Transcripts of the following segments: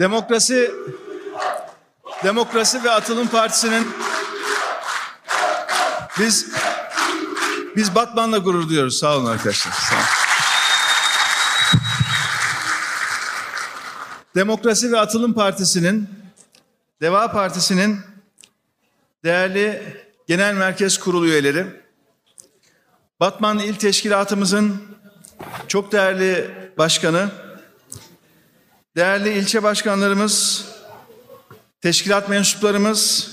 Demokrasi Demokrasi ve Atılım Partisi'nin biz biz Batman'la gurur duyuyoruz. Sağ olun arkadaşlar. Sağ olun. Demokrasi ve Atılım Partisi'nin Deva Partisi'nin değerli Genel Merkez Kurulu üyeleri, Batman İl Teşkilatımızın çok değerli başkanı, değerli ilçe başkanlarımız, teşkilat mensuplarımız,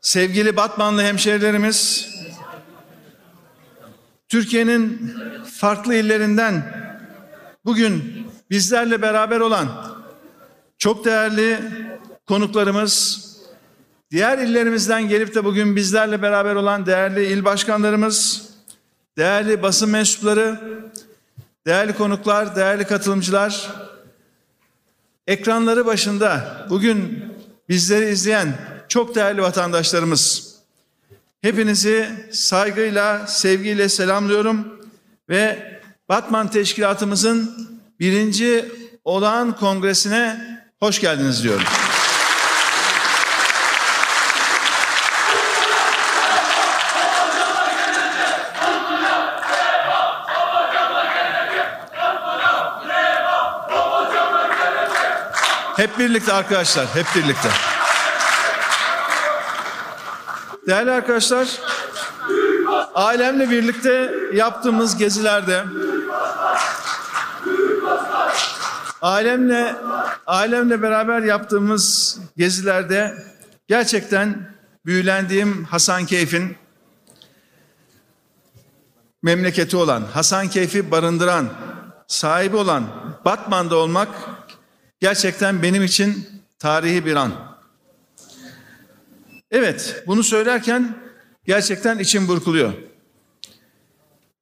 sevgili Batmanlı hemşehrilerimiz, Türkiye'nin farklı illerinden bugün bizlerle beraber olan çok değerli konuklarımız, diğer illerimizden gelip de bugün bizlerle beraber olan değerli il başkanlarımız, değerli basın mensupları, değerli konuklar, değerli katılımcılar, ekranları başında bugün bizleri izleyen çok değerli vatandaşlarımız, hepinizi saygıyla, sevgiyle selamlıyorum ve Batman Teşkilatımızın birinci olağan kongresine hoş geldiniz diyorum. Hep birlikte arkadaşlar, hep birlikte. Değerli arkadaşlar, ailemle birlikte yaptığımız gezilerde ailemle ailemle beraber yaptığımız gezilerde gerçekten büyülendiğim Hasan Keyf'in memleketi olan, Hasan Keyf'i barındıran, sahibi olan Batman'da olmak gerçekten benim için tarihi bir an. Evet, bunu söylerken gerçekten içim burkuluyor.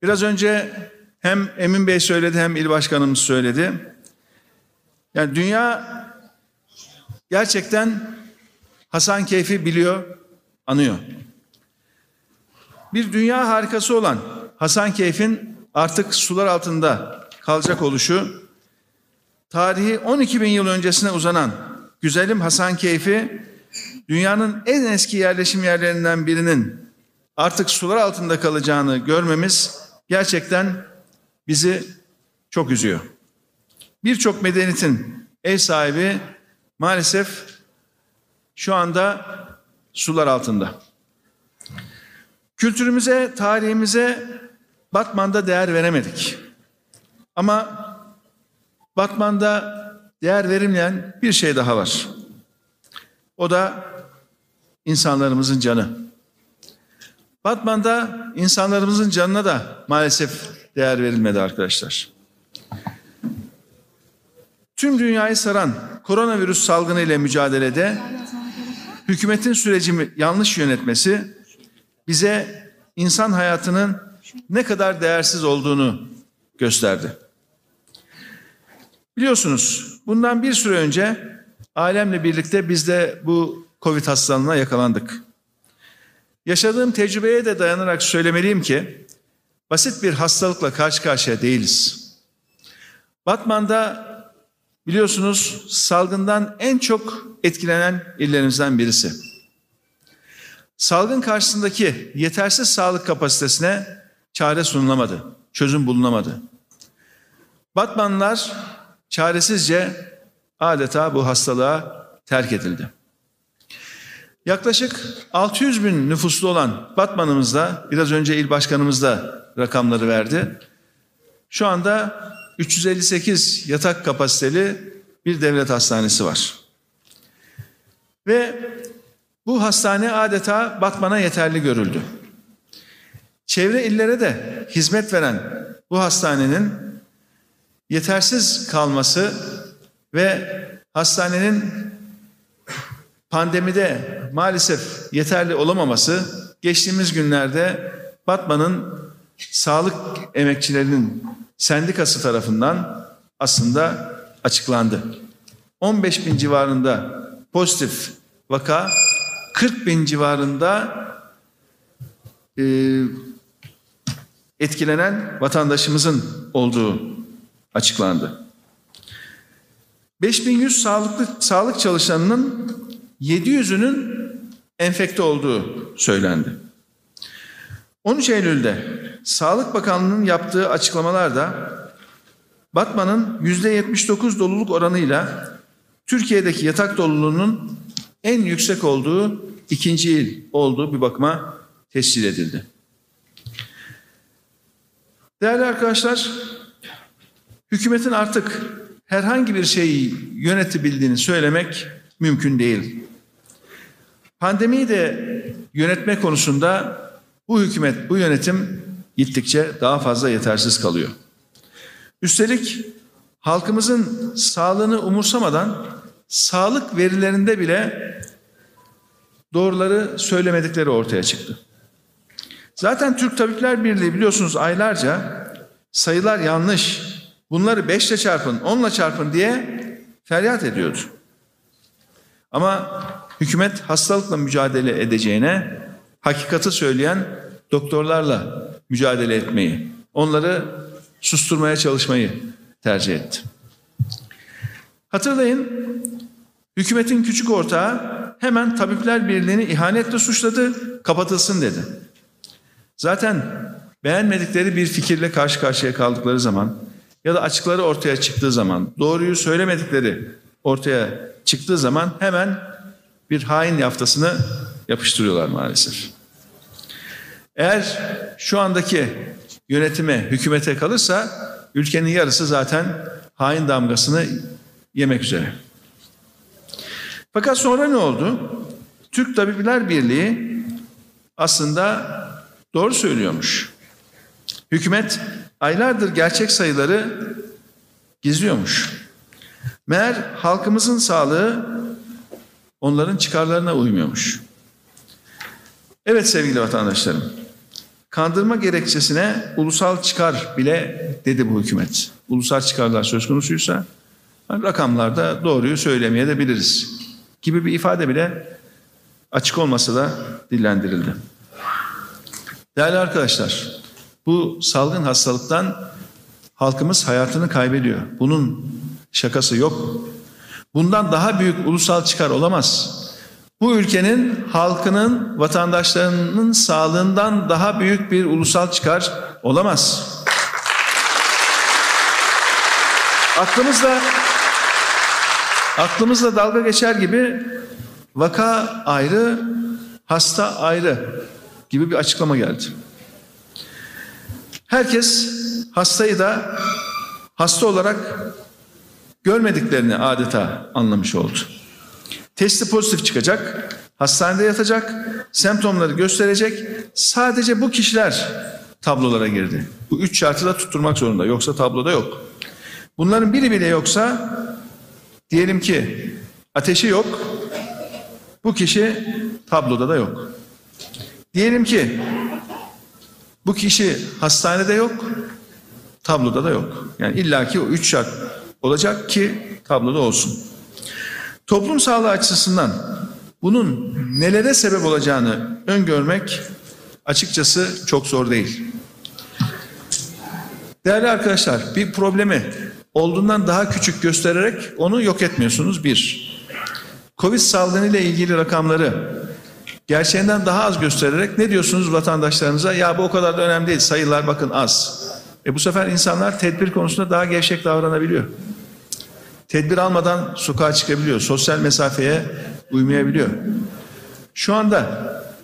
Biraz önce hem Emin Bey söyledi hem il başkanımız söyledi. Yani dünya gerçekten Hasan Keyfi biliyor, anıyor. Bir dünya harikası olan Hasan Keyf'in artık sular altında kalacak oluşu, tarihi 12 bin yıl öncesine uzanan güzelim Hasan Keyfi, dünyanın en eski yerleşim yerlerinden birinin artık sular altında kalacağını görmemiz gerçekten bizi çok üzüyor. Birçok medeniyetin ev sahibi maalesef şu anda sular altında. Kültürümüze, tarihimize Batman'da değer veremedik. Ama Batman'da değer verilmeyen bir şey daha var. O da insanlarımızın canı. Batman'da insanlarımızın canına da maalesef değer verilmedi arkadaşlar. Tüm dünyayı saran koronavirüs salgını ile mücadelede hükümetin süreci yanlış yönetmesi bize insan hayatının ne kadar değersiz olduğunu gösterdi. Biliyorsunuz bundan bir süre önce ailemle birlikte biz de bu Covid hastalığına yakalandık. Yaşadığım tecrübeye de dayanarak söylemeliyim ki basit bir hastalıkla karşı karşıya değiliz. Batman'da biliyorsunuz salgından en çok etkilenen illerimizden birisi. Salgın karşısındaki yetersiz sağlık kapasitesine çare sunulamadı, çözüm bulunamadı. Batmanlılar çaresizce adeta bu hastalığa terk edildi. Yaklaşık 600 bin nüfuslu olan Batman'ımızda biraz önce il başkanımız da rakamları verdi. Şu anda 358 yatak kapasiteli bir devlet hastanesi var. Ve bu hastane adeta Batman'a yeterli görüldü. Çevre illere de hizmet veren bu hastanenin yetersiz kalması ve hastanenin pandemide maalesef yeterli olamaması geçtiğimiz günlerde Batman'ın sağlık emekçilerinin sendikası tarafından aslında açıklandı. 15 bin civarında pozitif vaka, 40 bin civarında e, etkilenen vatandaşımızın olduğu açıklandı. 5100 sağlıklı sağlık çalışanının 700'ünün enfekte olduğu söylendi. 13 Eylül'de Sağlık Bakanlığı'nın yaptığı açıklamalarda Batman'ın %79 doluluk oranıyla Türkiye'deki yatak doluluğunun en yüksek olduğu ikinci il olduğu bir bakıma tescil edildi. Değerli arkadaşlar, hükümetin artık herhangi bir şeyi yönetebildiğini söylemek mümkün değil. Pandemiyi de yönetme konusunda bu hükümet, bu yönetim gittikçe daha fazla yetersiz kalıyor. Üstelik halkımızın sağlığını umursamadan sağlık verilerinde bile doğruları söylemedikleri ortaya çıktı. Zaten Türk Tabipler Birliği biliyorsunuz aylarca sayılar yanlış, bunları beşle çarpın, onla çarpın diye feryat ediyordu. Ama hükümet hastalıkla mücadele edeceğine hakikati söyleyen doktorlarla mücadele etmeyi, onları susturmaya çalışmayı tercih etti. Hatırlayın, hükümetin küçük ortağı hemen Tabipler Birliği'ni ihanetle suçladı, kapatılsın dedi. Zaten beğenmedikleri bir fikirle karşı karşıya kaldıkları zaman ya da açıkları ortaya çıktığı zaman, doğruyu söylemedikleri ortaya çıktığı zaman hemen bir hain yaftasını yapıştırıyorlar maalesef. Eğer şu andaki yönetime, hükümete kalırsa ülkenin yarısı zaten hain damgasını yemek üzere. Fakat sonra ne oldu? Türk Tabipler Birliği aslında doğru söylüyormuş. Hükümet aylardır gerçek sayıları gizliyormuş. Meğer halkımızın sağlığı onların çıkarlarına uymuyormuş. Evet sevgili vatandaşlarım. Kandırma gerekçesine ulusal çıkar bile dedi bu hükümet. Ulusal çıkarlar söz konusuysa rakamlarda doğruyu söylemeye de biliriz gibi bir ifade bile açık olmasa da dillendirildi. Değerli arkadaşlar, bu salgın hastalıktan halkımız hayatını kaybediyor. Bunun şakası yok. Bundan daha büyük ulusal çıkar olamaz. Bu ülkenin halkının, vatandaşlarının sağlığından daha büyük bir ulusal çıkar olamaz. Aklımızda aklımızda dalga geçer gibi vaka ayrı, hasta ayrı gibi bir açıklama geldi. Herkes hastayı da hasta olarak görmediklerini adeta anlamış oldu. Testi pozitif çıkacak, hastanede yatacak, semptomları gösterecek. Sadece bu kişiler tablolara girdi. Bu üç şartı da tutturmak zorunda. Yoksa tabloda yok. Bunların biri bile yoksa diyelim ki ateşi yok. Bu kişi tabloda da yok. Diyelim ki bu kişi hastanede yok. Tabloda da yok. Yani illaki o üç şart olacak ki tabloda olsun. Toplum sağlığı açısından bunun nelere sebep olacağını öngörmek açıkçası çok zor değil. Değerli arkadaşlar bir problemi olduğundan daha küçük göstererek onu yok etmiyorsunuz bir. Covid salgını ile ilgili rakamları gerçeğinden daha az göstererek ne diyorsunuz vatandaşlarınıza? Ya bu o kadar da önemli değil sayılar bakın az. E bu sefer insanlar tedbir konusunda daha gevşek davranabiliyor. Tedbir almadan sokağa çıkabiliyor. Sosyal mesafeye uymayabiliyor. Şu anda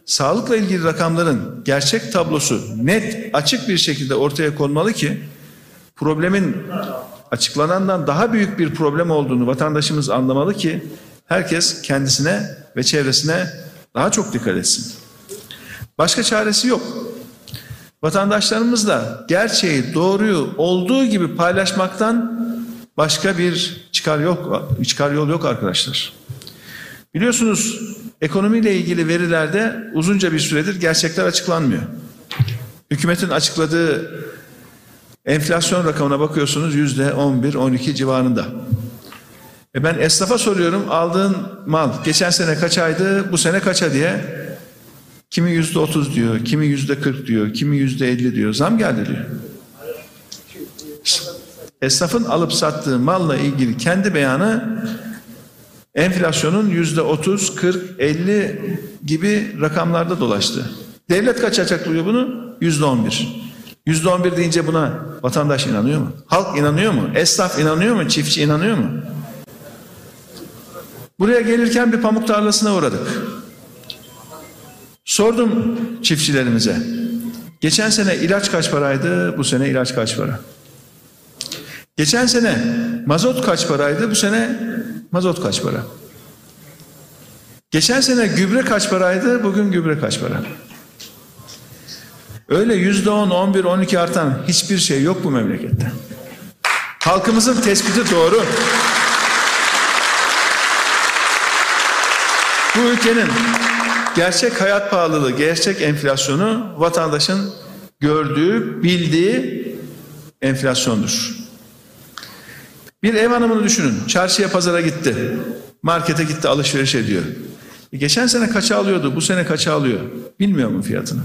sağlıkla ilgili rakamların gerçek tablosu net, açık bir şekilde ortaya konmalı ki problemin açıklanandan daha büyük bir problem olduğunu vatandaşımız anlamalı ki herkes kendisine ve çevresine daha çok dikkat etsin. Başka çaresi yok. Vatandaşlarımız da gerçeği, doğruyu olduğu gibi paylaşmaktan başka bir çıkar yok, çıkar yol yok arkadaşlar. Biliyorsunuz ekonomiyle ilgili verilerde uzunca bir süredir gerçekler açıklanmıyor. Hükümetin açıkladığı enflasyon rakamına bakıyorsunuz yüzde 11-12 civarında. E ben esnafa soruyorum aldığın mal geçen sene kaç aydı bu sene kaça diye. Kimi yüzde 30 diyor, kimi yüzde 40 diyor, kimi yüzde 50 diyor. Zam geldi diyor. esnafın alıp sattığı malla ilgili kendi beyanı enflasyonun yüzde 30, 40, 50 gibi rakamlarda dolaştı. Devlet kaç açıklıyor bunu? Yüzde 11. Yüzde 11 deyince buna vatandaş inanıyor mu? Halk inanıyor mu? Esnaf inanıyor mu? Çiftçi inanıyor mu? Buraya gelirken bir pamuk tarlasına uğradık. Sordum çiftçilerimize. Geçen sene ilaç kaç paraydı? Bu sene ilaç kaç para? Geçen sene mazot kaç paraydı? Bu sene mazot kaç para? Geçen sene gübre kaç paraydı? Bugün gübre kaç para? Öyle yüzde on, on bir, on iki artan hiçbir şey yok bu memlekette. Halkımızın tespiti doğru. Bu ülkenin gerçek hayat pahalılığı, gerçek enflasyonu vatandaşın gördüğü, bildiği enflasyondur. Bir ev hanımını düşünün. Çarşıya pazara gitti. Markete gitti alışveriş ediyor. E geçen sene kaça alıyordu? Bu sene kaça alıyor? Bilmiyor mu fiyatını?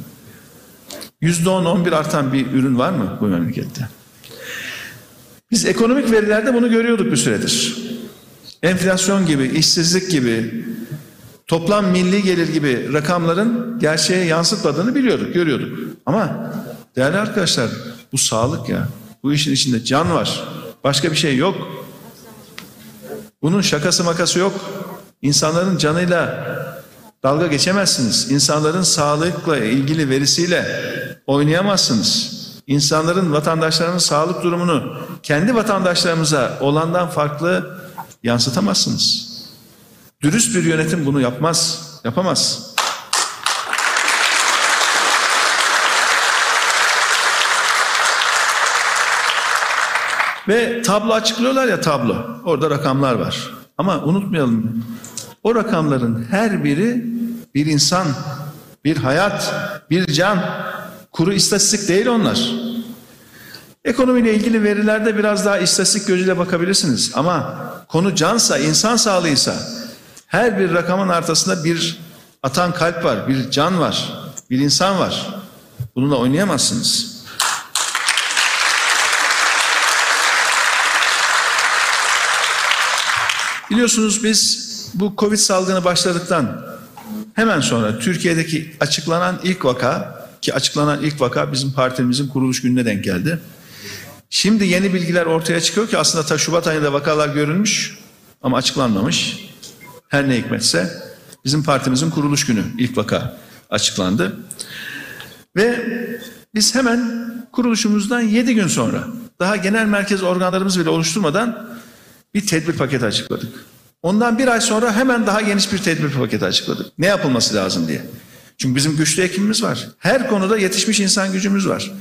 Yüzde on, on bir artan bir ürün var mı bu memlekette? Biz ekonomik verilerde bunu görüyorduk bir süredir. Enflasyon gibi, işsizlik gibi, toplam milli gelir gibi rakamların gerçeğe yansıtmadığını biliyorduk, görüyorduk. Ama değerli arkadaşlar bu sağlık ya. Bu işin içinde can var. Başka bir şey yok. Bunun şakası makası yok. İnsanların canıyla dalga geçemezsiniz. İnsanların sağlıkla ilgili verisiyle oynayamazsınız. İnsanların, vatandaşlarının sağlık durumunu kendi vatandaşlarımıza olandan farklı yansıtamazsınız. Dürüst bir yönetim bunu yapmaz, yapamaz. Ve tablo açıklıyorlar ya tablo. Orada rakamlar var. Ama unutmayalım. O rakamların her biri bir insan, bir hayat, bir can. Kuru istatistik değil onlar. Ekonomiyle ilgili verilerde biraz daha istatistik gözüyle bakabilirsiniz. Ama konu cansa, insan sağlığıysa her bir rakamın arkasında bir atan kalp var, bir can var, bir insan var. Bununla oynayamazsınız. Biliyorsunuz biz bu Covid salgını başladıktan hemen sonra Türkiye'deki açıklanan ilk vaka ki açıklanan ilk vaka bizim partimizin kuruluş gününe denk geldi. Şimdi yeni bilgiler ortaya çıkıyor ki aslında ta Şubat ayında vakalar görülmüş ama açıklanmamış. Her ne hikmetse bizim partimizin kuruluş günü ilk vaka açıklandı. Ve biz hemen kuruluşumuzdan yedi gün sonra daha genel merkez organlarımız bile oluşturmadan bir tedbir paketi açıkladık. Ondan bir ay sonra hemen daha geniş bir tedbir paketi açıkladık. Ne yapılması lazım diye. Çünkü bizim güçlü ekibimiz var. Her konuda yetişmiş insan gücümüz var.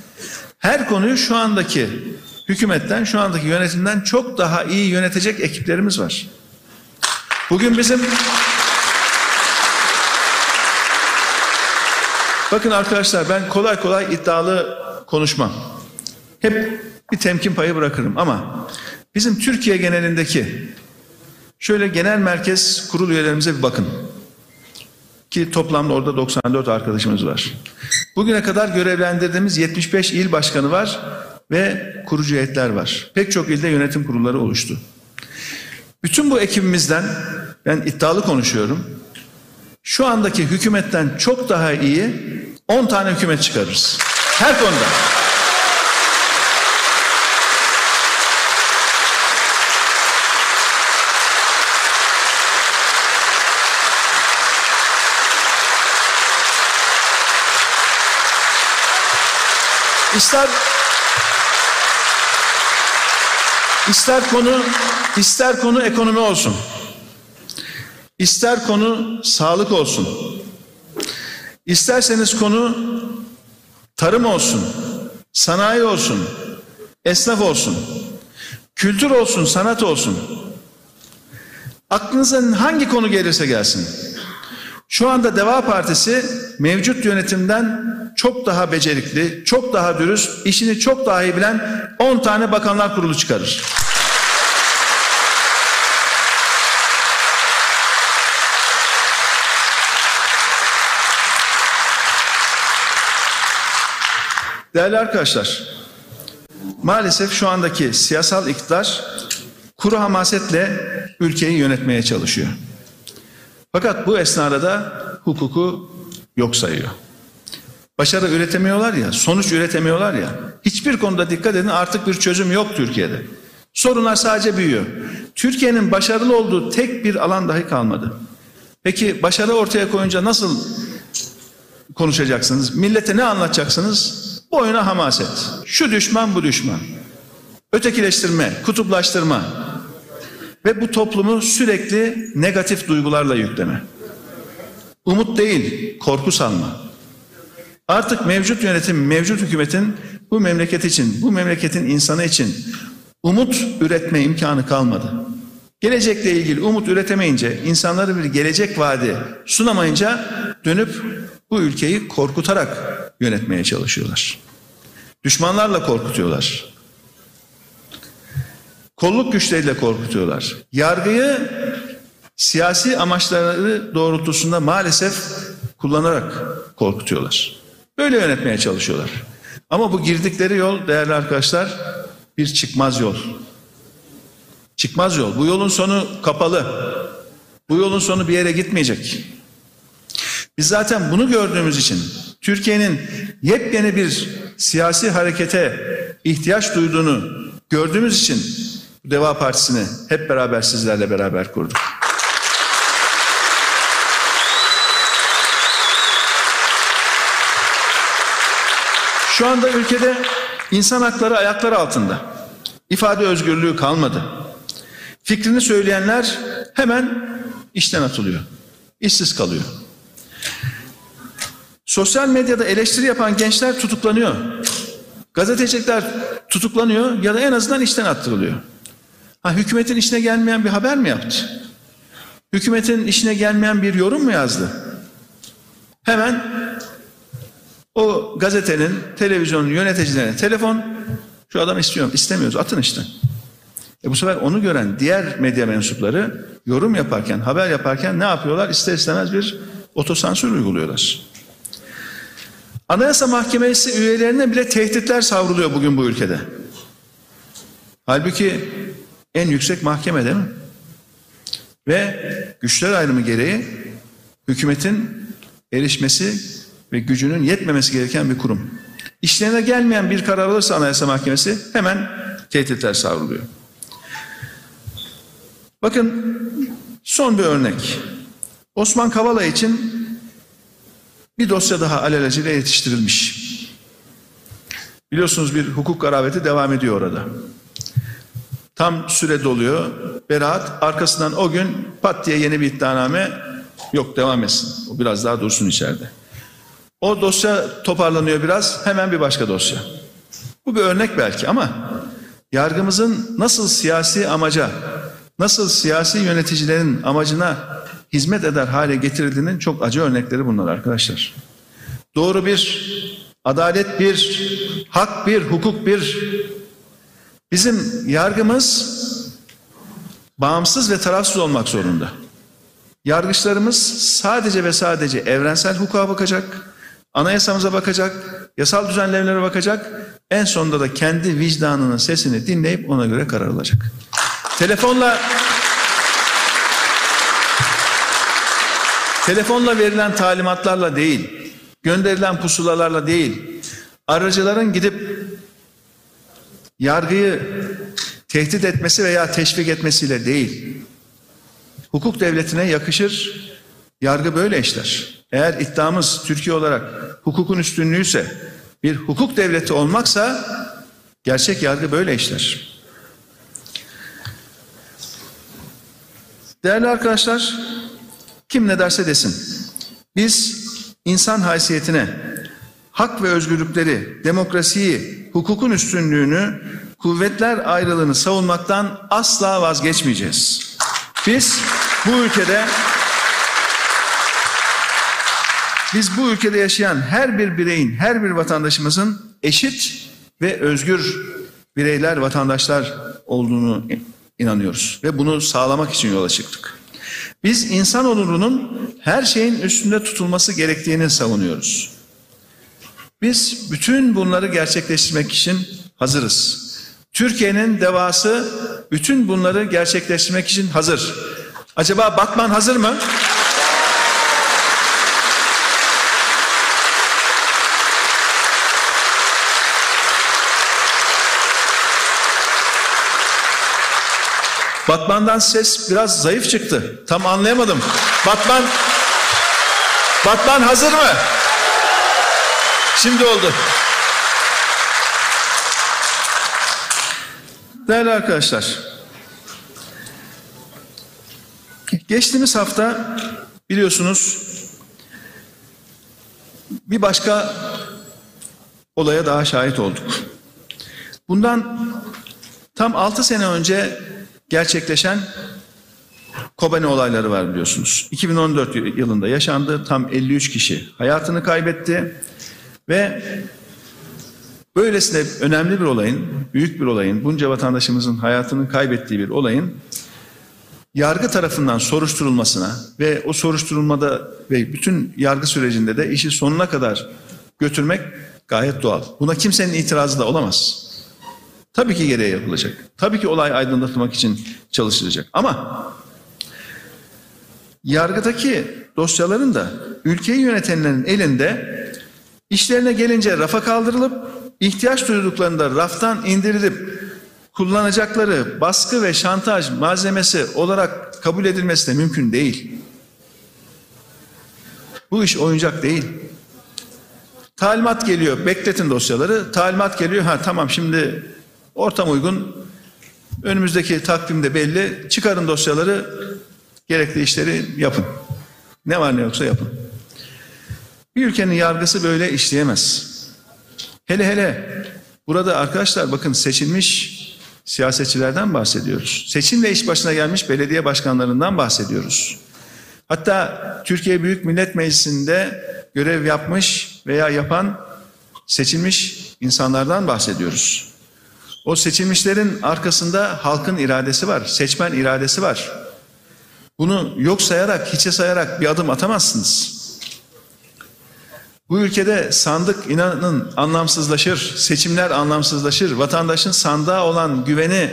Her konuyu şu andaki hükümetten, şu andaki yönetimden çok daha iyi yönetecek ekiplerimiz var. Bugün bizim Bakın arkadaşlar ben kolay kolay iddialı konuşmam. Hep bir temkin payı bırakırım ama bizim Türkiye genelindeki şöyle genel merkez kurul üyelerimize bir bakın. Ki toplamda orada 94 arkadaşımız var. Bugüne kadar görevlendirdiğimiz 75 il başkanı var ve kurucu heyetler var. Pek çok ilde yönetim kurulları oluştu. Bütün bu ekibimizden ben iddialı konuşuyorum. Şu andaki hükümetten çok daha iyi 10 tane hükümet çıkarırız. Her konuda. İster ister konu ister konu ekonomi olsun. İster konu sağlık olsun. İsterseniz konu tarım olsun, sanayi olsun, esnaf olsun, kültür olsun, sanat olsun. Aklınıza hangi konu gelirse gelsin. Şu anda Deva Partisi mevcut yönetimden çok daha becerikli, çok daha dürüst, işini çok daha iyi bilen 10 tane bakanlar kurulu çıkarır. Değerli arkadaşlar, maalesef şu andaki siyasal iktidar kuru hamasetle ülkeyi yönetmeye çalışıyor. Fakat bu esnada da hukuku yok sayıyor. Başarı üretemiyorlar ya, sonuç üretemiyorlar ya. Hiçbir konuda dikkat edin artık bir çözüm yok Türkiye'de. Sorunlar sadece büyüyor. Türkiye'nin başarılı olduğu tek bir alan dahi kalmadı. Peki başarı ortaya koyunca nasıl konuşacaksınız? Millete ne anlatacaksınız? Boyuna hamaset. Şu düşman bu düşman. Ötekileştirme, kutuplaştırma. Ve bu toplumu sürekli negatif duygularla yükleme. Umut değil, korku salma. Artık mevcut yönetim, mevcut hükümetin bu memleket için, bu memleketin insanı için umut üretme imkanı kalmadı. Gelecekle ilgili umut üretemeyince, insanları bir gelecek vaadi sunamayınca dönüp bu ülkeyi korkutarak yönetmeye çalışıyorlar. Düşmanlarla korkutuyorlar. Kolluk güçleriyle korkutuyorlar. Yargıyı siyasi amaçları doğrultusunda maalesef kullanarak korkutuyorlar. Böyle yönetmeye çalışıyorlar. Ama bu girdikleri yol değerli arkadaşlar bir çıkmaz yol. Çıkmaz yol. Bu yolun sonu kapalı. Bu yolun sonu bir yere gitmeyecek. Biz zaten bunu gördüğümüz için Türkiye'nin yepyeni bir siyasi harekete ihtiyaç duyduğunu gördüğümüz için Deva Partisi'ni hep beraber sizlerle beraber kurduk. Şu anda ülkede insan hakları ayaklar altında. İfade özgürlüğü kalmadı. Fikrini söyleyenler hemen işten atılıyor. İşsiz kalıyor. Sosyal medyada eleştiri yapan gençler tutuklanıyor. Gazeteciler tutuklanıyor ya da en azından işten attırılıyor. Ha, hükümetin işine gelmeyen bir haber mi yaptı? Hükümetin işine gelmeyen bir yorum mu yazdı? Hemen o gazetenin, televizyonun yöneticilerine telefon, şu adam istiyorum, istemiyoruz, atın işte. E bu sefer onu gören diğer medya mensupları yorum yaparken, haber yaparken ne yapıyorlar? İster istemez bir otosansür uyguluyorlar. Anayasa Mahkemesi üyelerine bile tehditler savruluyor bugün bu ülkede. Halbuki en yüksek mahkeme değil mi? Ve güçler ayrımı gereği hükümetin erişmesi ve gücünün yetmemesi gereken bir kurum. İşlerine gelmeyen bir karar alırsa Anayasa Mahkemesi hemen tehditler savruluyor. Bakın son bir örnek. Osman Kavala için bir dosya daha alelacele yetiştirilmiş. Biliyorsunuz bir hukuk garabeti devam ediyor orada. Tam süre doluyor. Beraat arkasından o gün pat diye yeni bir iddianame yok devam etsin. O biraz daha dursun içeride. O dosya toparlanıyor biraz hemen bir başka dosya. Bu bir örnek belki ama yargımızın nasıl siyasi amaca, nasıl siyasi yöneticilerin amacına hizmet eder hale getirildiğinin çok acı örnekleri bunlar arkadaşlar. Doğru bir, adalet bir, hak bir, hukuk bir. Bizim yargımız bağımsız ve tarafsız olmak zorunda. Yargıçlarımız sadece ve sadece evrensel hukuka bakacak, anayasamıza bakacak, yasal düzenlemelere bakacak, en sonunda da kendi vicdanının sesini dinleyip ona göre karar alacak. Telefonla Telefonla verilen talimatlarla değil, gönderilen pusulalarla değil, aracıların gidip yargıyı tehdit etmesi veya teşvik etmesiyle değil. Hukuk devletine yakışır, yargı böyle işler. Eğer iddiamız Türkiye olarak hukukun üstünlüğüyse, bir hukuk devleti olmaksa gerçek yargı böyle işler. Değerli arkadaşlar, kim ne derse desin. Biz insan haysiyetine, hak ve özgürlükleri, demokrasiyi, hukukun üstünlüğünü, kuvvetler ayrılığını savunmaktan asla vazgeçmeyeceğiz. Biz bu ülkede biz bu ülkede yaşayan her bir bireyin, her bir vatandaşımızın eşit ve özgür bireyler, vatandaşlar olduğunu inanıyoruz ve bunu sağlamak için yola çıktık. Biz insan onurunun her şeyin üstünde tutulması gerektiğini savunuyoruz. Biz bütün bunları gerçekleştirmek için hazırız. Türkiye'nin devası bütün bunları gerçekleştirmek için hazır. Acaba Batman hazır mı? Batman'dan ses biraz zayıf çıktı. Tam anlayamadım. Batman Batman hazır mı? Şimdi oldu. Değerli arkadaşlar, geçtiğimiz hafta biliyorsunuz bir başka olaya daha şahit olduk. Bundan tam altı sene önce gerçekleşen Kobane olayları var biliyorsunuz. 2014 yılında yaşandı. Tam 53 kişi hayatını kaybetti. Ve böylesine önemli bir olayın, büyük bir olayın, bunca vatandaşımızın hayatını kaybettiği bir olayın yargı tarafından soruşturulmasına ve o soruşturulmada ve bütün yargı sürecinde de işi sonuna kadar götürmek gayet doğal. Buna kimsenin itirazı da olamaz. Tabii ki gereği yapılacak. Tabii ki olay aydınlatılmak için çalışılacak. Ama yargıdaki dosyaların da ülkeyi yönetenlerin elinde işlerine gelince rafa kaldırılıp ihtiyaç duyduklarında raftan indirilip kullanacakları baskı ve şantaj malzemesi olarak kabul edilmesi de mümkün değil. Bu iş oyuncak değil. Talimat geliyor, bekletin dosyaları. Talimat geliyor, ha tamam şimdi ortam uygun. Önümüzdeki takvimde belli. Çıkarın dosyaları, gerekli işleri yapın. Ne var ne yoksa yapın. Bir ülkenin yargısı böyle işleyemez. Hele hele burada arkadaşlar bakın seçilmiş siyasetçilerden bahsediyoruz. Seçimle iş başına gelmiş belediye başkanlarından bahsediyoruz. Hatta Türkiye Büyük Millet Meclisi'nde görev yapmış veya yapan seçilmiş insanlardan bahsediyoruz. O seçilmişlerin arkasında halkın iradesi var, seçmen iradesi var. Bunu yok sayarak, hiçe sayarak bir adım atamazsınız. Bu ülkede sandık inanın anlamsızlaşır, seçimler anlamsızlaşır, vatandaşın sandığa olan güveni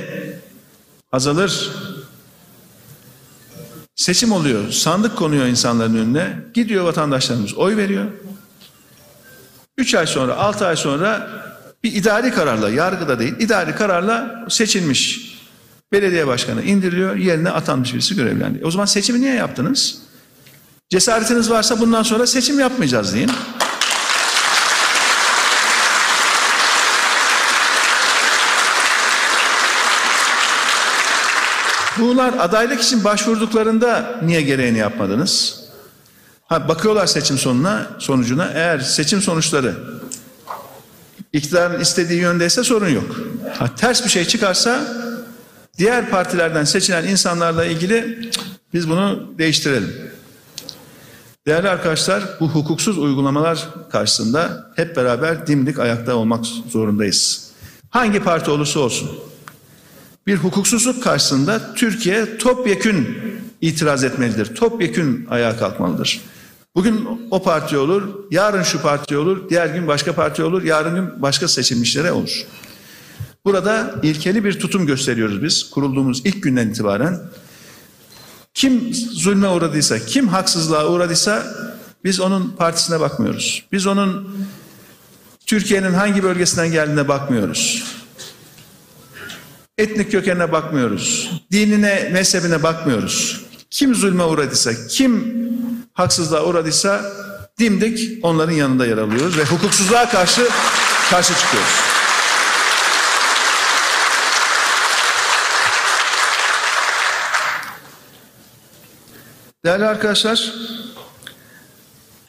azalır. Seçim oluyor, sandık konuyor insanların önüne, gidiyor vatandaşlarımız oy veriyor. Üç ay sonra, altı ay sonra bir idari kararla, yargıda değil, idari kararla seçilmiş belediye başkanı indiriliyor, yerine atanmış birisi görevlendiriyor. O zaman seçimi niye yaptınız? Cesaretiniz varsa bundan sonra seçim yapmayacağız deyin. Bunlar adaylık için başvurduklarında niye gereğini yapmadınız? Ha, bakıyorlar seçim sonuna, sonucuna. Eğer seçim sonuçları iktidarın istediği yöndeyse sorun yok. Ha, ters bir şey çıkarsa diğer partilerden seçilen insanlarla ilgili biz bunu değiştirelim. Değerli arkadaşlar bu hukuksuz uygulamalar karşısında hep beraber dimdik ayakta olmak zorundayız. Hangi parti olursa olsun bir hukuksuzluk karşısında Türkiye topyekün itiraz etmelidir. Topyekün ayağa kalkmalıdır. Bugün o parti olur, yarın şu parti olur, diğer gün başka parti olur, yarın gün başka seçilmişlere olur. Burada ilkeli bir tutum gösteriyoruz biz kurulduğumuz ilk günden itibaren. Kim zulme uğradıysa, kim haksızlığa uğradıysa biz onun partisine bakmıyoruz. Biz onun Türkiye'nin hangi bölgesinden geldiğine bakmıyoruz. Etnik kökenine bakmıyoruz. Dinine, mezhebine bakmıyoruz. Kim zulme uğradıysa, kim haksızlığa uğradıysa dimdik onların yanında yer alıyoruz ve hukuksuzluğa karşı karşı çıkıyoruz. Değerli arkadaşlar,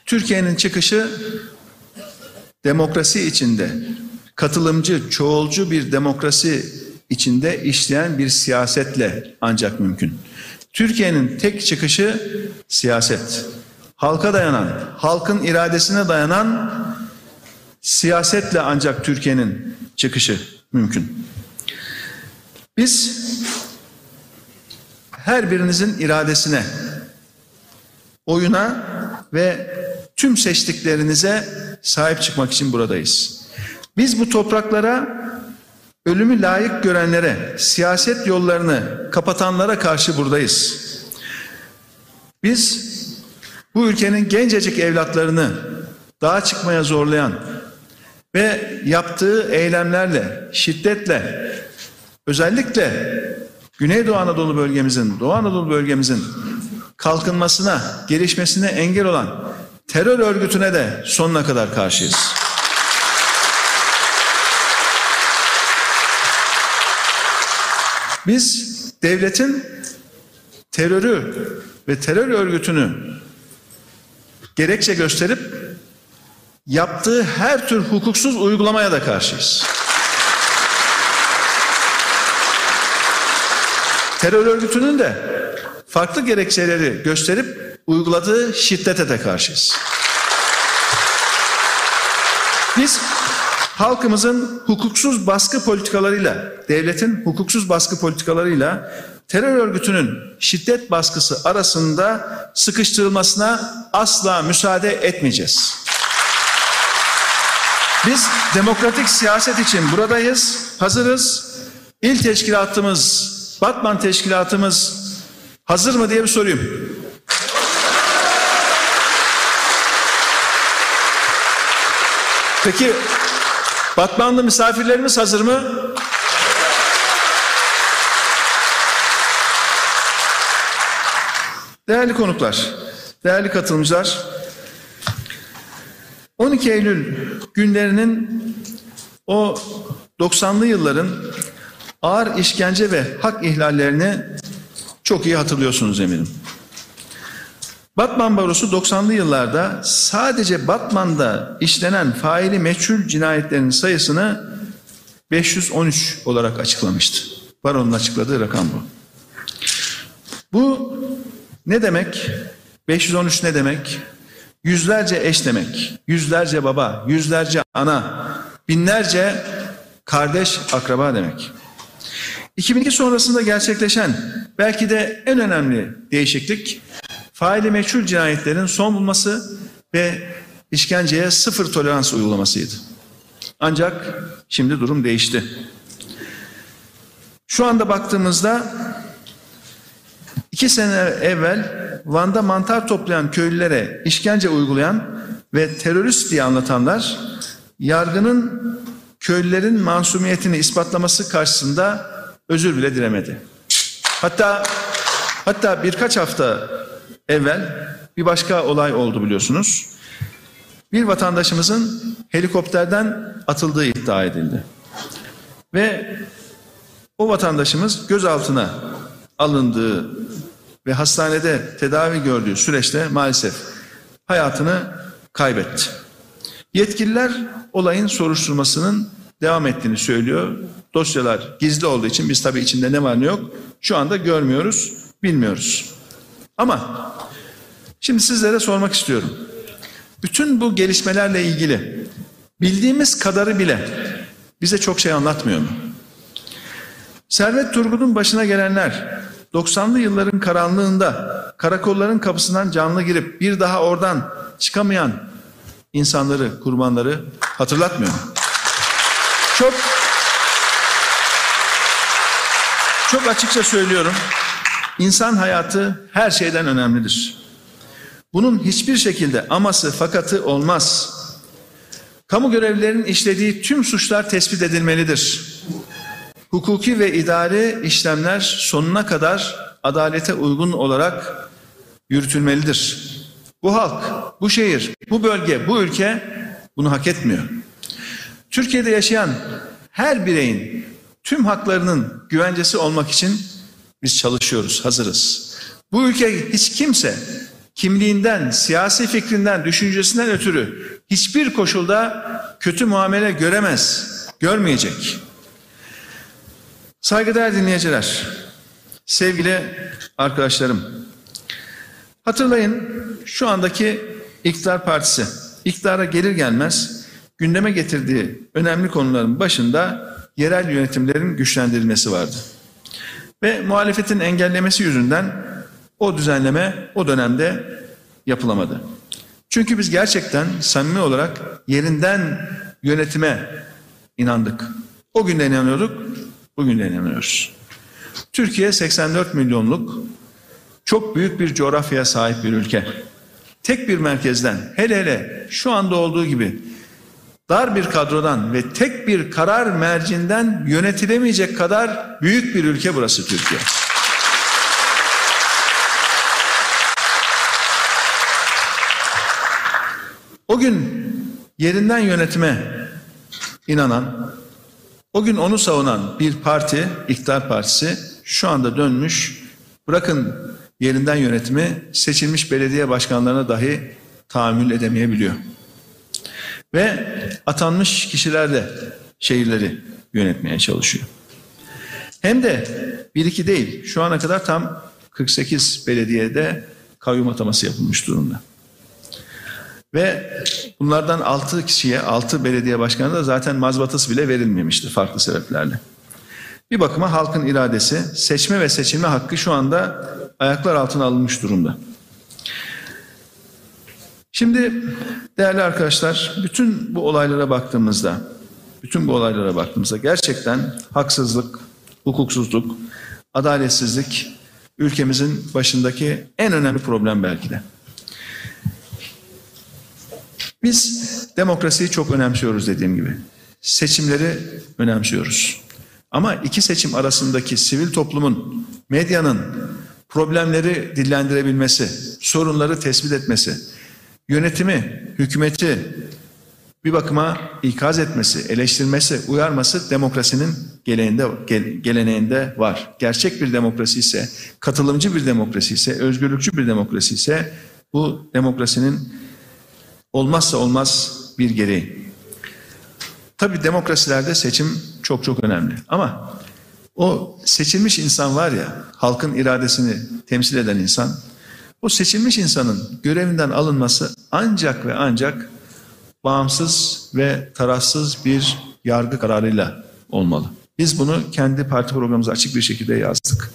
Türkiye'nin çıkışı demokrasi içinde, katılımcı, çoğulcu bir demokrasi içinde işleyen bir siyasetle ancak mümkün. Türkiye'nin tek çıkışı siyaset. Halka dayanan, halkın iradesine dayanan siyasetle ancak Türkiye'nin çıkışı mümkün. Biz her birinizin iradesine, oyuna ve tüm seçtiklerinize sahip çıkmak için buradayız. Biz bu topraklara ölümü layık görenlere, siyaset yollarını kapatanlara karşı buradayız. Biz bu ülkenin gencecik evlatlarını dağa çıkmaya zorlayan ve yaptığı eylemlerle, şiddetle, özellikle Güneydoğu Anadolu bölgemizin, Doğu Anadolu bölgemizin kalkınmasına, gelişmesine engel olan terör örgütüne de sonuna kadar karşıyız. Biz devletin terörü ve terör örgütünü gerekçe gösterip yaptığı her tür hukuksuz uygulamaya da karşıyız. Terör örgütünün de farklı gerekçeleri gösterip uyguladığı şiddete de karşıyız. Biz halkımızın hukuksuz baskı politikalarıyla, devletin hukuksuz baskı politikalarıyla terör örgütünün şiddet baskısı arasında sıkıştırılmasına asla müsaade etmeyeceğiz. Biz demokratik siyaset için buradayız, hazırız. İl teşkilatımız, Batman teşkilatımız hazır mı diye bir sorayım. Peki Batmanlı misafirlerimiz hazır mı? Değerli konuklar, değerli katılımcılar, 12 Eylül günlerinin o 90'lı yılların ağır işkence ve hak ihlallerini çok iyi hatırlıyorsunuz eminim. Batman Barosu 90'lı yıllarda sadece Batman'da işlenen faili meçhul cinayetlerin sayısını 513 olarak açıklamıştı. Baronun açıkladığı rakam bu. Bu ne demek? 513 ne demek? Yüzlerce eş demek, yüzlerce baba, yüzlerce ana, binlerce kardeş, akraba demek. 2002 sonrasında gerçekleşen belki de en önemli değişiklik faili meçhul cinayetlerin son bulması ve işkenceye sıfır tolerans uygulamasıydı. Ancak şimdi durum değişti. Şu anda baktığımızda iki sene evvel Van'da mantar toplayan köylülere işkence uygulayan ve terörist diye anlatanlar yargının köylülerin masumiyetini ispatlaması karşısında özür bile dilemedi. Hatta hatta birkaç hafta evvel bir başka olay oldu biliyorsunuz. Bir vatandaşımızın helikopterden atıldığı iddia edildi. Ve o vatandaşımız gözaltına alındığı ve hastanede tedavi gördüğü süreçte maalesef hayatını kaybetti. Yetkililer olayın soruşturmasının devam ettiğini söylüyor. Dosyalar gizli olduğu için biz tabii içinde ne var ne yok şu anda görmüyoruz, bilmiyoruz. Ama şimdi sizlere sormak istiyorum. Bütün bu gelişmelerle ilgili bildiğimiz kadarı bile bize çok şey anlatmıyor mu? Servet Turgut'un başına gelenler 90'lı yılların karanlığında karakolların kapısından canlı girip bir daha oradan çıkamayan insanları, kurbanları hatırlatmıyor mu? Çok çok açıkça söylüyorum. İnsan hayatı her şeyden önemlidir. Bunun hiçbir şekilde aması fakatı olmaz. Kamu görevlilerinin işlediği tüm suçlar tespit edilmelidir. Hukuki ve idari işlemler sonuna kadar adalete uygun olarak yürütülmelidir. Bu halk, bu şehir, bu bölge, bu ülke bunu hak etmiyor. Türkiye'de yaşayan her bireyin tüm haklarının güvencesi olmak için biz çalışıyoruz, hazırız. Bu ülke hiç kimse kimliğinden, siyasi fikrinden, düşüncesinden ötürü hiçbir koşulda kötü muamele göremez, görmeyecek. Saygıdeğer dinleyiciler, sevgili arkadaşlarım, hatırlayın şu andaki iktidar partisi iktidara gelir gelmez gündeme getirdiği önemli konuların başında yerel yönetimlerin güçlendirilmesi vardı. Ve muhalefetin engellemesi yüzünden o düzenleme o dönemde yapılamadı. Çünkü biz gerçekten samimi olarak yerinden yönetime inandık. O gün de inanıyorduk, bugün de inanıyoruz. Türkiye 84 milyonluk çok büyük bir coğrafyaya sahip bir ülke. Tek bir merkezden hele hele şu anda olduğu gibi dar bir kadrodan ve tek bir karar mercinden yönetilemeyecek kadar büyük bir ülke burası Türkiye. O gün yerinden yönetime inanan, o gün onu savunan bir parti, iktidar partisi şu anda dönmüş, bırakın yerinden yönetimi seçilmiş belediye başkanlarına dahi tahammül edemeyebiliyor. Ve atanmış kişiler de şehirleri yönetmeye çalışıyor. Hem de bir iki değil, şu ana kadar tam 48 belediyede kayyum ataması yapılmış durumda. Ve bunlardan 6 kişiye, 6 belediye başkanı da zaten mazbatası bile verilmemişti farklı sebeplerle. Bir bakıma halkın iradesi, seçme ve seçilme hakkı şu anda ayaklar altına alınmış durumda. Şimdi değerli arkadaşlar, bütün bu olaylara baktığımızda, bütün bu olaylara baktığımızda gerçekten haksızlık, hukuksuzluk, adaletsizlik ülkemizin başındaki en önemli problem belki de. Biz demokrasiyi çok önemsiyoruz dediğim gibi. Seçimleri önemsiyoruz. Ama iki seçim arasındaki sivil toplumun, medyanın problemleri dillendirebilmesi, sorunları tespit etmesi, yönetimi, hükümeti bir bakıma ikaz etmesi, eleştirmesi, uyarması demokrasinin geleneğinde, geleneğinde var. Gerçek bir demokrasi ise, katılımcı bir demokrasi ise, özgürlükçü bir demokrasi ise bu demokrasinin olmazsa olmaz bir gereği. Tabi demokrasilerde seçim çok çok önemli ama o seçilmiş insan var ya halkın iradesini temsil eden insan o seçilmiş insanın görevinden alınması ancak ve ancak bağımsız ve tarafsız bir yargı kararıyla olmalı. Biz bunu kendi parti programımıza açık bir şekilde yazdık.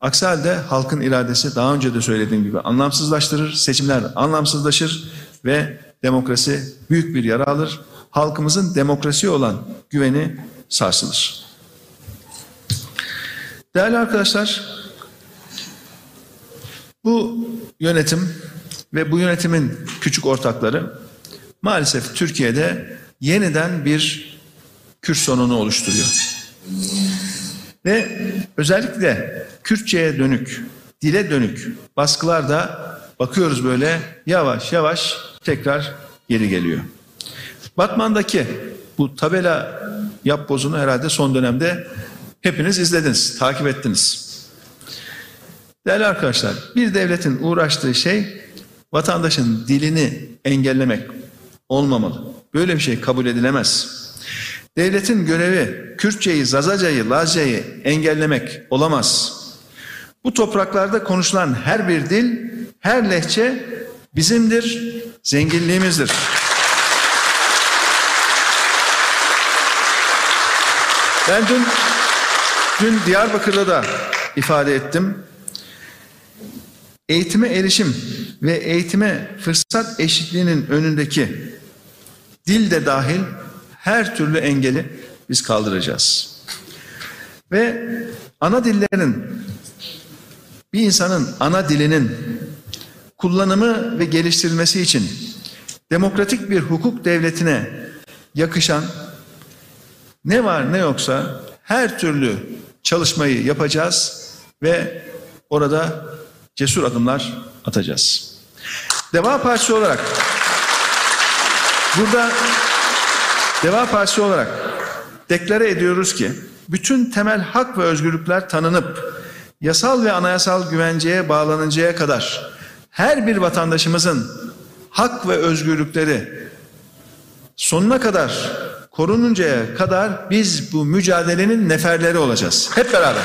Aksi halde halkın iradesi daha önce de söylediğim gibi anlamsızlaştırır, seçimler anlamsızlaşır ve demokrasi büyük bir yara alır. Halkımızın demokrasiye olan güveni sarsılır. Değerli arkadaşlar, bu yönetim ve bu yönetimin küçük ortakları maalesef Türkiye'de yeniden bir Kürt sonunu oluşturuyor. Ve özellikle Kürtçe'ye dönük, dile dönük baskılar da bakıyoruz böyle yavaş yavaş tekrar geri geliyor. Batman'daki bu tabela yap bozunu herhalde son dönemde hepiniz izlediniz, takip ettiniz. Değerli arkadaşlar, bir devletin uğraştığı şey vatandaşın dilini engellemek olmamalı. Böyle bir şey kabul edilemez. Devletin görevi Kürtçeyi, Zazacayı, Lazcayı engellemek olamaz. Bu topraklarda konuşulan her bir dil, her lehçe bizimdir, zenginliğimizdir. Ben dün dün Diyarbakır'da da ifade ettim. Eğitime erişim ve eğitime fırsat eşitliğinin önündeki dil de dahil her türlü engeli biz kaldıracağız. Ve ana dillerin bir insanın ana dilinin kullanımı ve geliştirilmesi için demokratik bir hukuk devletine yakışan ne var ne yoksa her türlü çalışmayı yapacağız ve orada cesur adımlar atacağız. Deva Partisi olarak burada Deva Partisi olarak deklare ediyoruz ki bütün temel hak ve özgürlükler tanınıp yasal ve anayasal güvenceye bağlanıncaya kadar her bir vatandaşımızın hak ve özgürlükleri sonuna kadar korununcaya kadar biz bu mücadelenin neferleri olacağız. Hep beraber.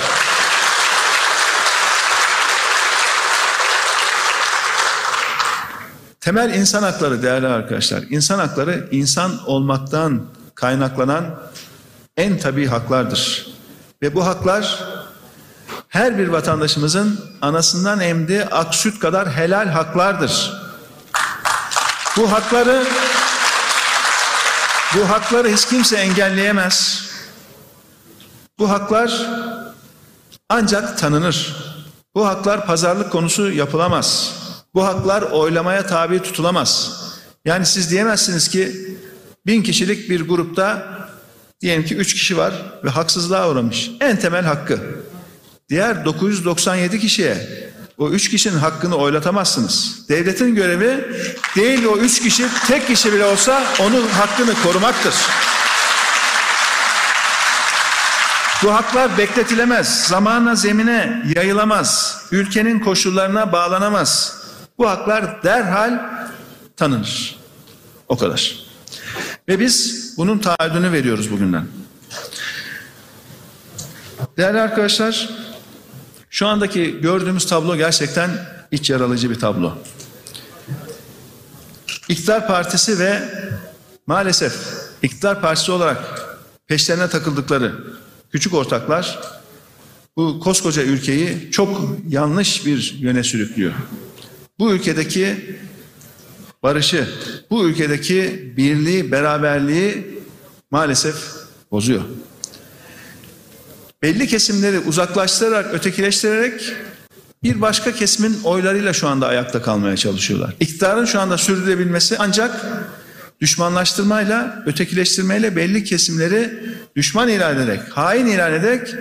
Temel insan hakları değerli arkadaşlar. İnsan hakları insan olmaktan kaynaklanan en tabii haklardır. Ve bu haklar her bir vatandaşımızın anasından emdiği ak süt kadar helal haklardır. Bu hakları bu hakları hiç kimse engelleyemez. Bu haklar ancak tanınır. Bu haklar pazarlık konusu yapılamaz. Bu haklar oylamaya tabi tutulamaz. Yani siz diyemezsiniz ki bin kişilik bir grupta diyelim ki üç kişi var ve haksızlığa uğramış. En temel hakkı. Diğer 997 kişiye o üç kişinin hakkını oylatamazsınız. Devletin görevi değil o üç kişi tek kişi bile olsa onun hakkını korumaktır. Bu haklar bekletilemez, zamana zemine yayılamaz, ülkenin koşullarına bağlanamaz. Bu haklar derhal tanınır. O kadar. Ve biz bunun taahhüdünü veriyoruz bugünden. Değerli arkadaşlar, şu andaki gördüğümüz tablo gerçekten iç yaralıcı bir tablo. İktidar Partisi ve maalesef iktidar partisi olarak peşlerine takıldıkları küçük ortaklar bu koskoca ülkeyi çok yanlış bir yöne sürüklüyor. Bu ülkedeki barışı, bu ülkedeki birliği, beraberliği maalesef bozuyor. Belli kesimleri uzaklaştırarak, ötekileştirerek bir başka kesimin oylarıyla şu anda ayakta kalmaya çalışıyorlar. İktidarın şu anda sürdürülebilmesi ancak düşmanlaştırmayla, ötekileştirmeyle belli kesimleri düşman ilan ederek, hain ilan ederek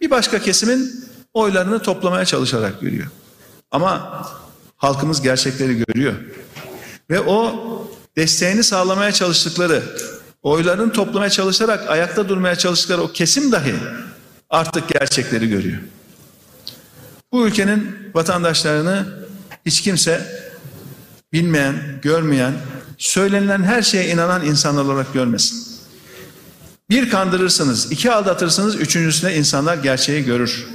bir başka kesimin oylarını toplamaya çalışarak görüyor. Ama halkımız gerçekleri görüyor. Ve o desteğini sağlamaya çalıştıkları, oylarını toplamaya çalışarak ayakta durmaya çalıştıkları o kesim dahi artık gerçekleri görüyor. Bu ülkenin vatandaşlarını hiç kimse bilmeyen, görmeyen, söylenilen her şeye inanan insanlar olarak görmesin. Bir kandırırsınız, iki aldatırsınız, üçüncüsüne insanlar gerçeği görür.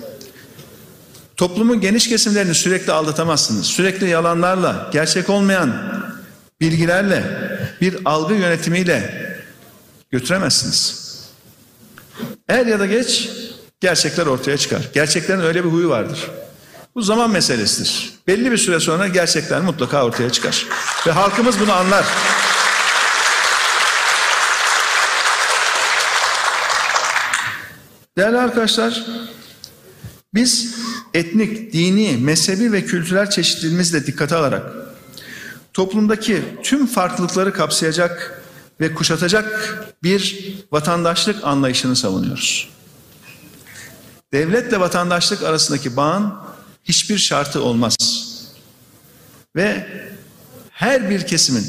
Toplumun geniş kesimlerini sürekli aldatamazsınız. Sürekli yalanlarla, gerçek olmayan bilgilerle, bir algı yönetimiyle götüremezsiniz. Er ya da geç gerçekler ortaya çıkar. Gerçeklerin öyle bir huyu vardır. Bu zaman meselesidir. Belli bir süre sonra gerçekler mutlaka ortaya çıkar. Ve halkımız bunu anlar. Değerli arkadaşlar, biz etnik, dini, mezhebi ve kültürel çeşitliliğimizi de dikkate alarak toplumdaki tüm farklılıkları kapsayacak ve kuşatacak bir vatandaşlık anlayışını savunuyoruz. Devletle vatandaşlık arasındaki bağın hiçbir şartı olmaz. Ve her bir kesimin,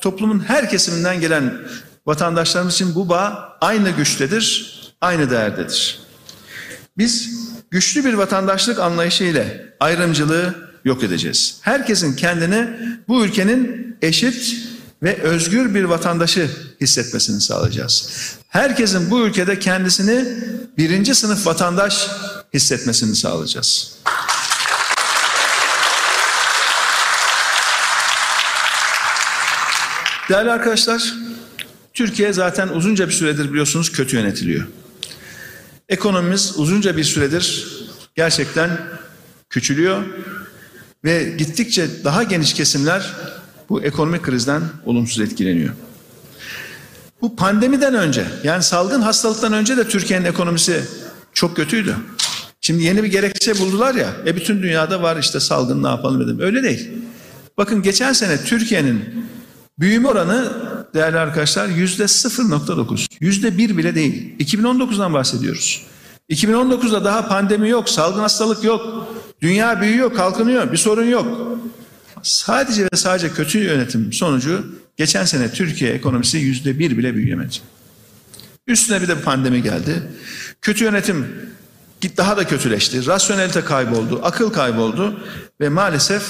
toplumun her kesiminden gelen vatandaşlarımız için bu bağ aynı güçtedir, aynı değerdedir. Biz güçlü bir vatandaşlık anlayışı ile ayrımcılığı yok edeceğiz. Herkesin kendini bu ülkenin eşit ve özgür bir vatandaşı hissetmesini sağlayacağız. Herkesin bu ülkede kendisini birinci sınıf vatandaş hissetmesini sağlayacağız. Değerli arkadaşlar, Türkiye zaten uzunca bir süredir biliyorsunuz kötü yönetiliyor. Ekonomimiz uzunca bir süredir gerçekten küçülüyor ve gittikçe daha geniş kesimler bu ekonomik krizden olumsuz etkileniyor. Bu pandemiden önce yani salgın hastalıktan önce de Türkiye'nin ekonomisi çok kötüydü. Şimdi yeni bir gerekçe buldular ya. E bütün dünyada var işte salgın ne yapalım dedim. Öyle değil. Bakın geçen sene Türkiye'nin büyüme oranı değerli arkadaşlar yüzde 0.9. Yüzde bir bile değil. 2019'dan bahsediyoruz. 2019'da daha pandemi yok, salgın hastalık yok. Dünya büyüyor, kalkınıyor, bir sorun yok. Sadece ve sadece kötü yönetim sonucu geçen sene Türkiye ekonomisi yüzde bir bile büyüyemedi. Üstüne bir de pandemi geldi. Kötü yönetim daha da kötüleşti. Rasyonelite kayboldu, akıl kayboldu ve maalesef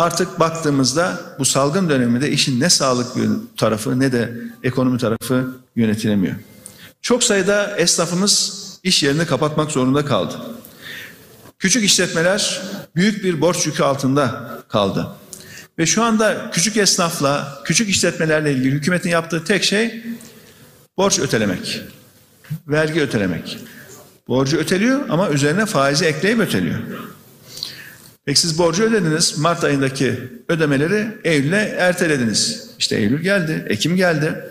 artık baktığımızda bu salgın döneminde işin ne sağlık tarafı ne de ekonomi tarafı yönetilemiyor. Çok sayıda esnafımız iş yerini kapatmak zorunda kaldı. Küçük işletmeler büyük bir borç yükü altında kaldı. Ve şu anda küçük esnafla, küçük işletmelerle ilgili hükümetin yaptığı tek şey borç ötelemek, vergi ötelemek. Borcu öteliyor ama üzerine faizi ekleyip öteliyor. Peki siz borcu ödediniz. Mart ayındaki ödemeleri Eylül'e ertelediniz. İşte Eylül geldi, Ekim geldi.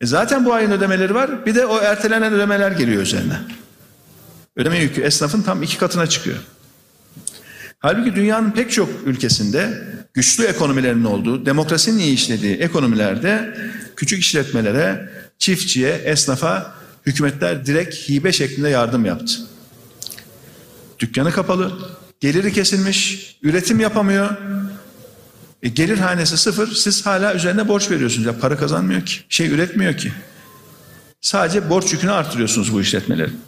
E zaten bu ayın ödemeleri var. Bir de o ertelenen ödemeler geliyor üzerine. Ödeme yükü esnafın tam iki katına çıkıyor. Halbuki dünyanın pek çok ülkesinde güçlü ekonomilerin olduğu, demokrasinin iyi işlediği ekonomilerde küçük işletmelere, çiftçiye, esnafa hükümetler direkt hibe şeklinde yardım yaptı. Dükkanı kapalı, geliri kesilmiş, üretim yapamıyor. E, gelir hanesi sıfır, siz hala üzerine borç veriyorsunuz. Ya para kazanmıyor ki, şey üretmiyor ki. Sadece borç yükünü artırıyorsunuz bu işletmelerin.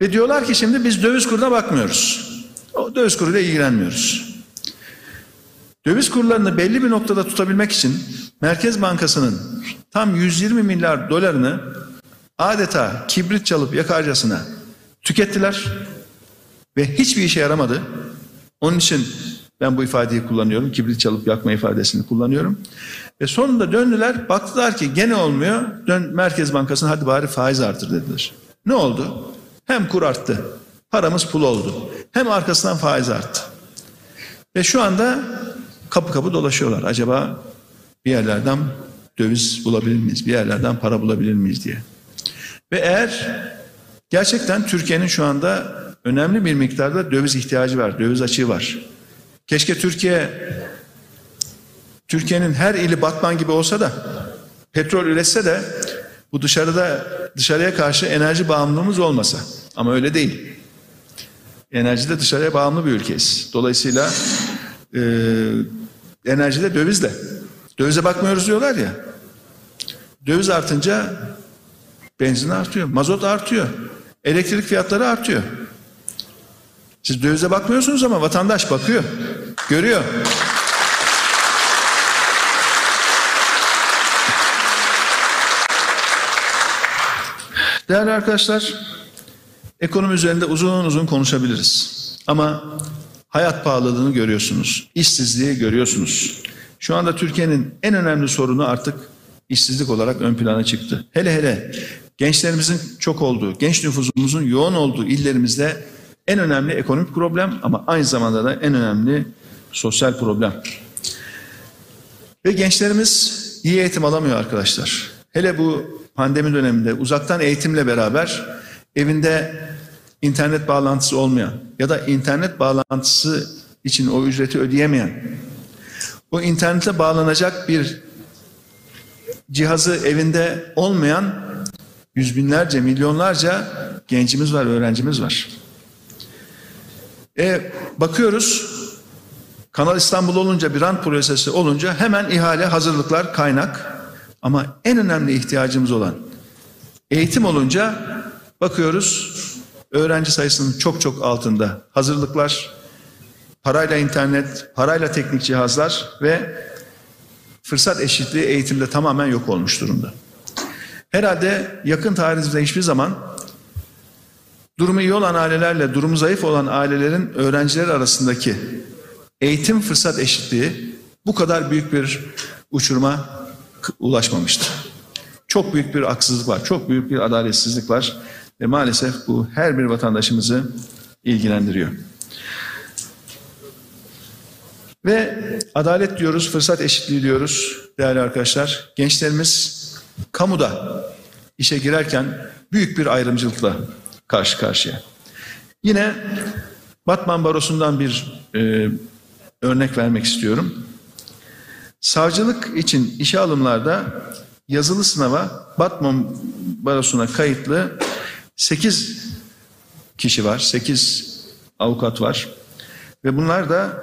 Ve diyorlar ki şimdi biz döviz kuruna bakmıyoruz. O döviz kuruyla ilgilenmiyoruz. Döviz kurlarını belli bir noktada tutabilmek için Merkez Bankası'nın tam 120 milyar dolarını adeta kibrit çalıp yakarcasına tükettiler ve hiçbir işe yaramadı. Onun için ben bu ifadeyi kullanıyorum. Kibrit çalıp yakma ifadesini kullanıyorum. Ve sonunda döndüler baktılar ki gene olmuyor. Dön Merkez Bankası'na hadi bari faiz artır dediler. Ne oldu? Hem kur arttı. Paramız pul oldu. Hem arkasından faiz arttı. Ve şu anda kapı kapı dolaşıyorlar. Acaba bir yerlerden döviz bulabilir miyiz? Bir yerlerden para bulabilir miyiz diye. Ve eğer gerçekten Türkiye'nin şu anda önemli bir miktarda döviz ihtiyacı var, döviz açığı var. Keşke Türkiye Türkiye'nin her ili Batman gibi olsa da petrol üretse de bu dışarıda dışarıya karşı enerji bağımlılığımız olmasa. Ama öyle değil. Enerjide dışarıya bağımlı bir ülkeyiz. Dolayısıyla e, enerjide dövizle. Dövize bakmıyoruz diyorlar ya. Döviz artınca benzin artıyor, mazot artıyor, elektrik fiyatları artıyor. Siz dövize bakmıyorsunuz ama vatandaş bakıyor, görüyor. Değerli arkadaşlar, ekonomi üzerinde uzun uzun konuşabiliriz. Ama hayat pahalılığını görüyorsunuz, işsizliği görüyorsunuz. Şu anda Türkiye'nin en önemli sorunu artık işsizlik olarak ön plana çıktı. Hele hele gençlerimizin çok olduğu, genç nüfusumuzun yoğun olduğu illerimizde en önemli ekonomik problem ama aynı zamanda da en önemli sosyal problem. Ve gençlerimiz iyi eğitim alamıyor arkadaşlar. Hele bu pandemi döneminde uzaktan eğitimle beraber evinde internet bağlantısı olmayan ya da internet bağlantısı için o ücreti ödeyemeyen, o internete bağlanacak bir cihazı evinde olmayan yüz binlerce, milyonlarca gencimiz var, öğrencimiz var. E, bakıyoruz, Kanal İstanbul olunca, bir rant projesi olunca hemen ihale, hazırlıklar, kaynak. Ama en önemli ihtiyacımız olan eğitim olunca bakıyoruz öğrenci sayısının çok çok altında hazırlıklar, parayla internet, parayla teknik cihazlar ve fırsat eşitliği eğitimde tamamen yok olmuş durumda. Herhalde yakın tarihimizde hiçbir zaman durumu iyi olan ailelerle durumu zayıf olan ailelerin öğrenciler arasındaki eğitim fırsat eşitliği bu kadar büyük bir uçuruma ulaşmamıştı. Çok büyük bir haksızlık var, çok büyük bir adaletsizlik var ve maalesef bu her bir vatandaşımızı ilgilendiriyor. Ve adalet diyoruz, fırsat eşitliği diyoruz değerli arkadaşlar. Gençlerimiz kamuda işe girerken büyük bir ayrımcılıkla karşı karşıya. Yine Batman Barosu'ndan bir e, örnek vermek istiyorum. Savcılık için işe alımlarda yazılı sınava Batman Barosu'na kayıtlı 8 kişi var, 8 avukat var ve bunlar da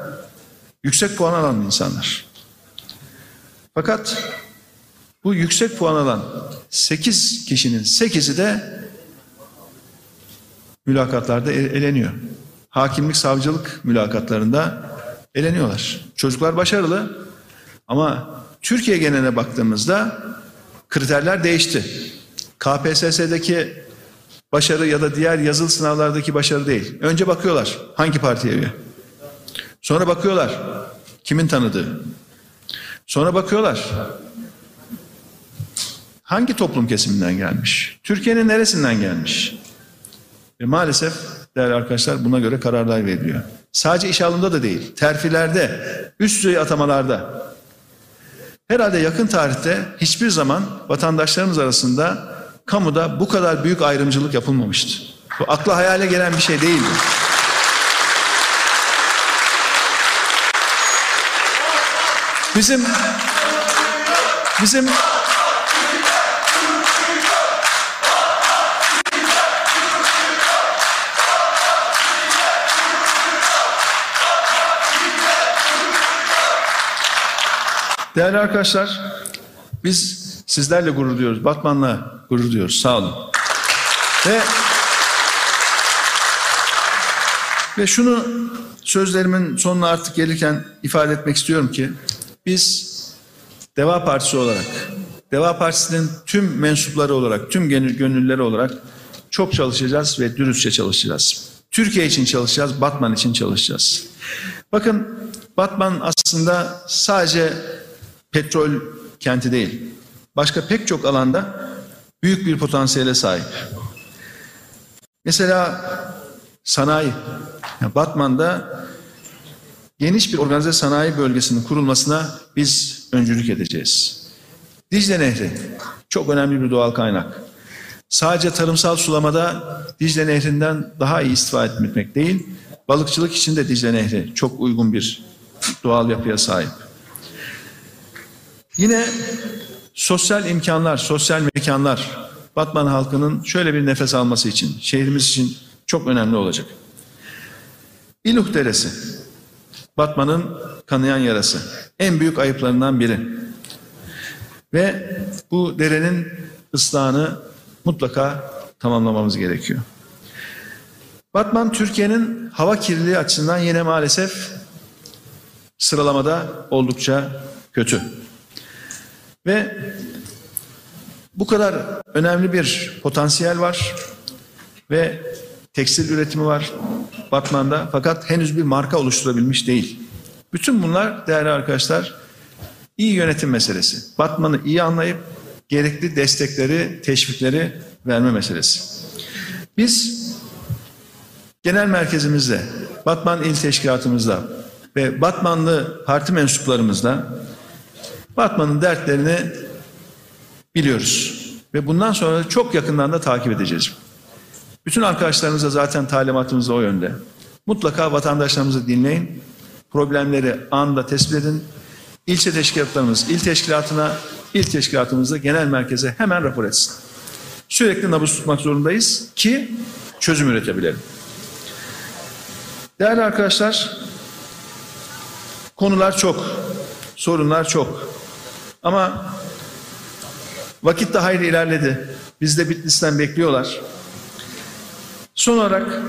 yüksek puan alan insanlar. Fakat bu yüksek puan alan 8 kişinin 8'i de mülakatlarda eleniyor. Hakimlik, savcılık mülakatlarında eleniyorlar. Çocuklar başarılı ama Türkiye geneline baktığımızda kriterler değişti. KPSS'deki başarı ya da diğer yazılı sınavlardaki başarı değil. Önce bakıyorlar hangi partiye üye. Sonra bakıyorlar kimin tanıdığı. Sonra bakıyorlar hangi toplum kesiminden gelmiş. Türkiye'nin neresinden gelmiş. Ve maalesef değerli arkadaşlar buna göre kararlar veriliyor. Sadece iş alımında da değil, terfilerde, üst düzey atamalarda. Herhalde yakın tarihte hiçbir zaman vatandaşlarımız arasında kamuda bu kadar büyük ayrımcılık yapılmamıştı. Bu akla hayale gelen bir şey değildi. Bizim bizim Değerli arkadaşlar, biz sizlerle gurur duyuyoruz. Batman'la gurur duyuyoruz. Sağ olun. Ve ve şunu sözlerimin sonuna artık gelirken ifade etmek istiyorum ki biz Deva Partisi olarak, Deva Partisi'nin tüm mensupları olarak, tüm gönüllüleri olarak çok çalışacağız ve dürüstçe çalışacağız. Türkiye için çalışacağız, Batman için çalışacağız. Bakın Batman aslında sadece petrol kenti değil. Başka pek çok alanda büyük bir potansiyele sahip. Mesela sanayi. Batman'da geniş bir organize sanayi bölgesinin kurulmasına biz öncülük edeceğiz. Dicle Nehri çok önemli bir doğal kaynak. Sadece tarımsal sulamada Dicle Nehri'nden daha iyi istifade etmek değil, balıkçılık için de Dicle Nehri çok uygun bir doğal yapıya sahip. Yine sosyal imkanlar, sosyal mekanlar Batman halkının şöyle bir nefes alması için, şehrimiz için çok önemli olacak. İluh Deresi, Batman'ın kanayan yarası, en büyük ayıplarından biri. Ve bu derenin ıslahını mutlaka tamamlamamız gerekiyor. Batman Türkiye'nin hava kirliliği açısından yine maalesef sıralamada oldukça kötü. Ve bu kadar önemli bir potansiyel var ve tekstil üretimi var Batman'da fakat henüz bir marka oluşturabilmiş değil. Bütün bunlar değerli arkadaşlar iyi yönetim meselesi. Batman'ı iyi anlayıp gerekli destekleri, teşvikleri verme meselesi. Biz genel merkezimizde, Batman İl Teşkilatımızda ve Batmanlı parti mensuplarımızla Batman'ın dertlerini biliyoruz. Ve bundan sonra çok yakından da takip edeceğiz. Bütün arkadaşlarımıza zaten talimatımız o yönde. Mutlaka vatandaşlarımızı dinleyin. Problemleri anında tespit edin. İlçe teşkilatlarımız il teşkilatına, il teşkilatımızda genel merkeze hemen rapor etsin. Sürekli nabız tutmak zorundayız ki çözüm üretebilelim. Değerli arkadaşlar, konular çok, sorunlar çok. Ama vakit de hayli ilerledi. Biz de Bitlis'ten bekliyorlar. Son olarak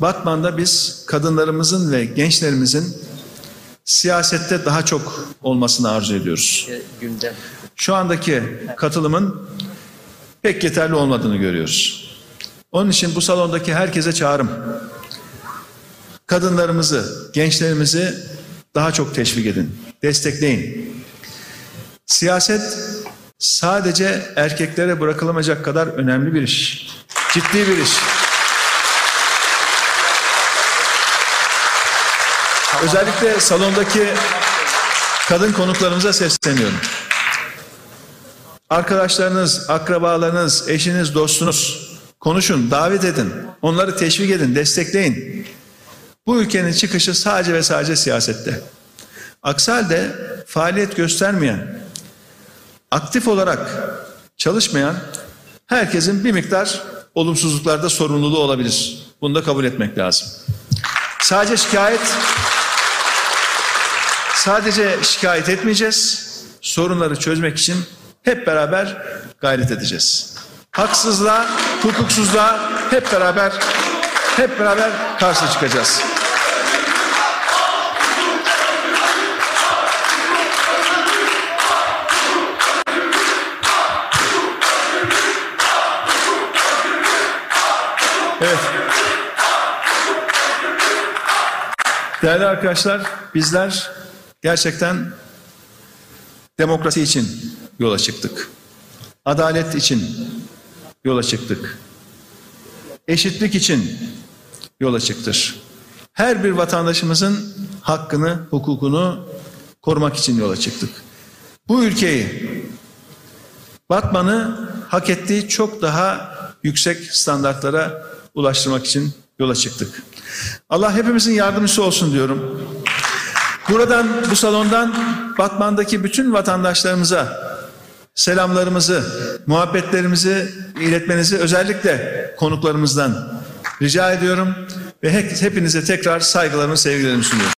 Batman'da biz kadınlarımızın ve gençlerimizin siyasette daha çok olmasını arzu ediyoruz. gündem. Şu andaki katılımın pek yeterli olmadığını görüyoruz. Onun için bu salondaki herkese çağrım. Kadınlarımızı, gençlerimizi daha çok teşvik edin, destekleyin. Siyaset sadece erkeklere bırakılamayacak kadar önemli bir iş. Ciddi bir iş. Özellikle salondaki kadın konuklarımıza sesleniyorum. Arkadaşlarınız, akrabalarınız, eşiniz, dostunuz konuşun, davet edin. Onları teşvik edin, destekleyin. Bu ülkenin çıkışı sadece ve sadece siyasette. Aksi halde faaliyet göstermeyen, aktif olarak çalışmayan herkesin bir miktar olumsuzluklarda sorumluluğu olabilir. Bunu da kabul etmek lazım. Sadece şikayet sadece şikayet etmeyeceğiz. Sorunları çözmek için hep beraber gayret edeceğiz. Haksızlığa, hukuksuzluğa hep beraber hep beraber karşı çıkacağız. Evet. Değerli arkadaşlar, bizler gerçekten demokrasi için yola çıktık. Adalet için yola çıktık. Eşitlik için yola çıktık. Her bir vatandaşımızın hakkını, hukukunu korumak için yola çıktık. Bu ülkeyi Batman'ı hak ettiği çok daha yüksek standartlara ulaştırmak için yola çıktık. Allah hepimizin yardımcısı olsun diyorum. Buradan bu salondan Batman'daki bütün vatandaşlarımıza selamlarımızı, muhabbetlerimizi iletmenizi özellikle konuklarımızdan rica ediyorum ve hepinize tekrar saygılarımı, sevgilerimi sunuyorum.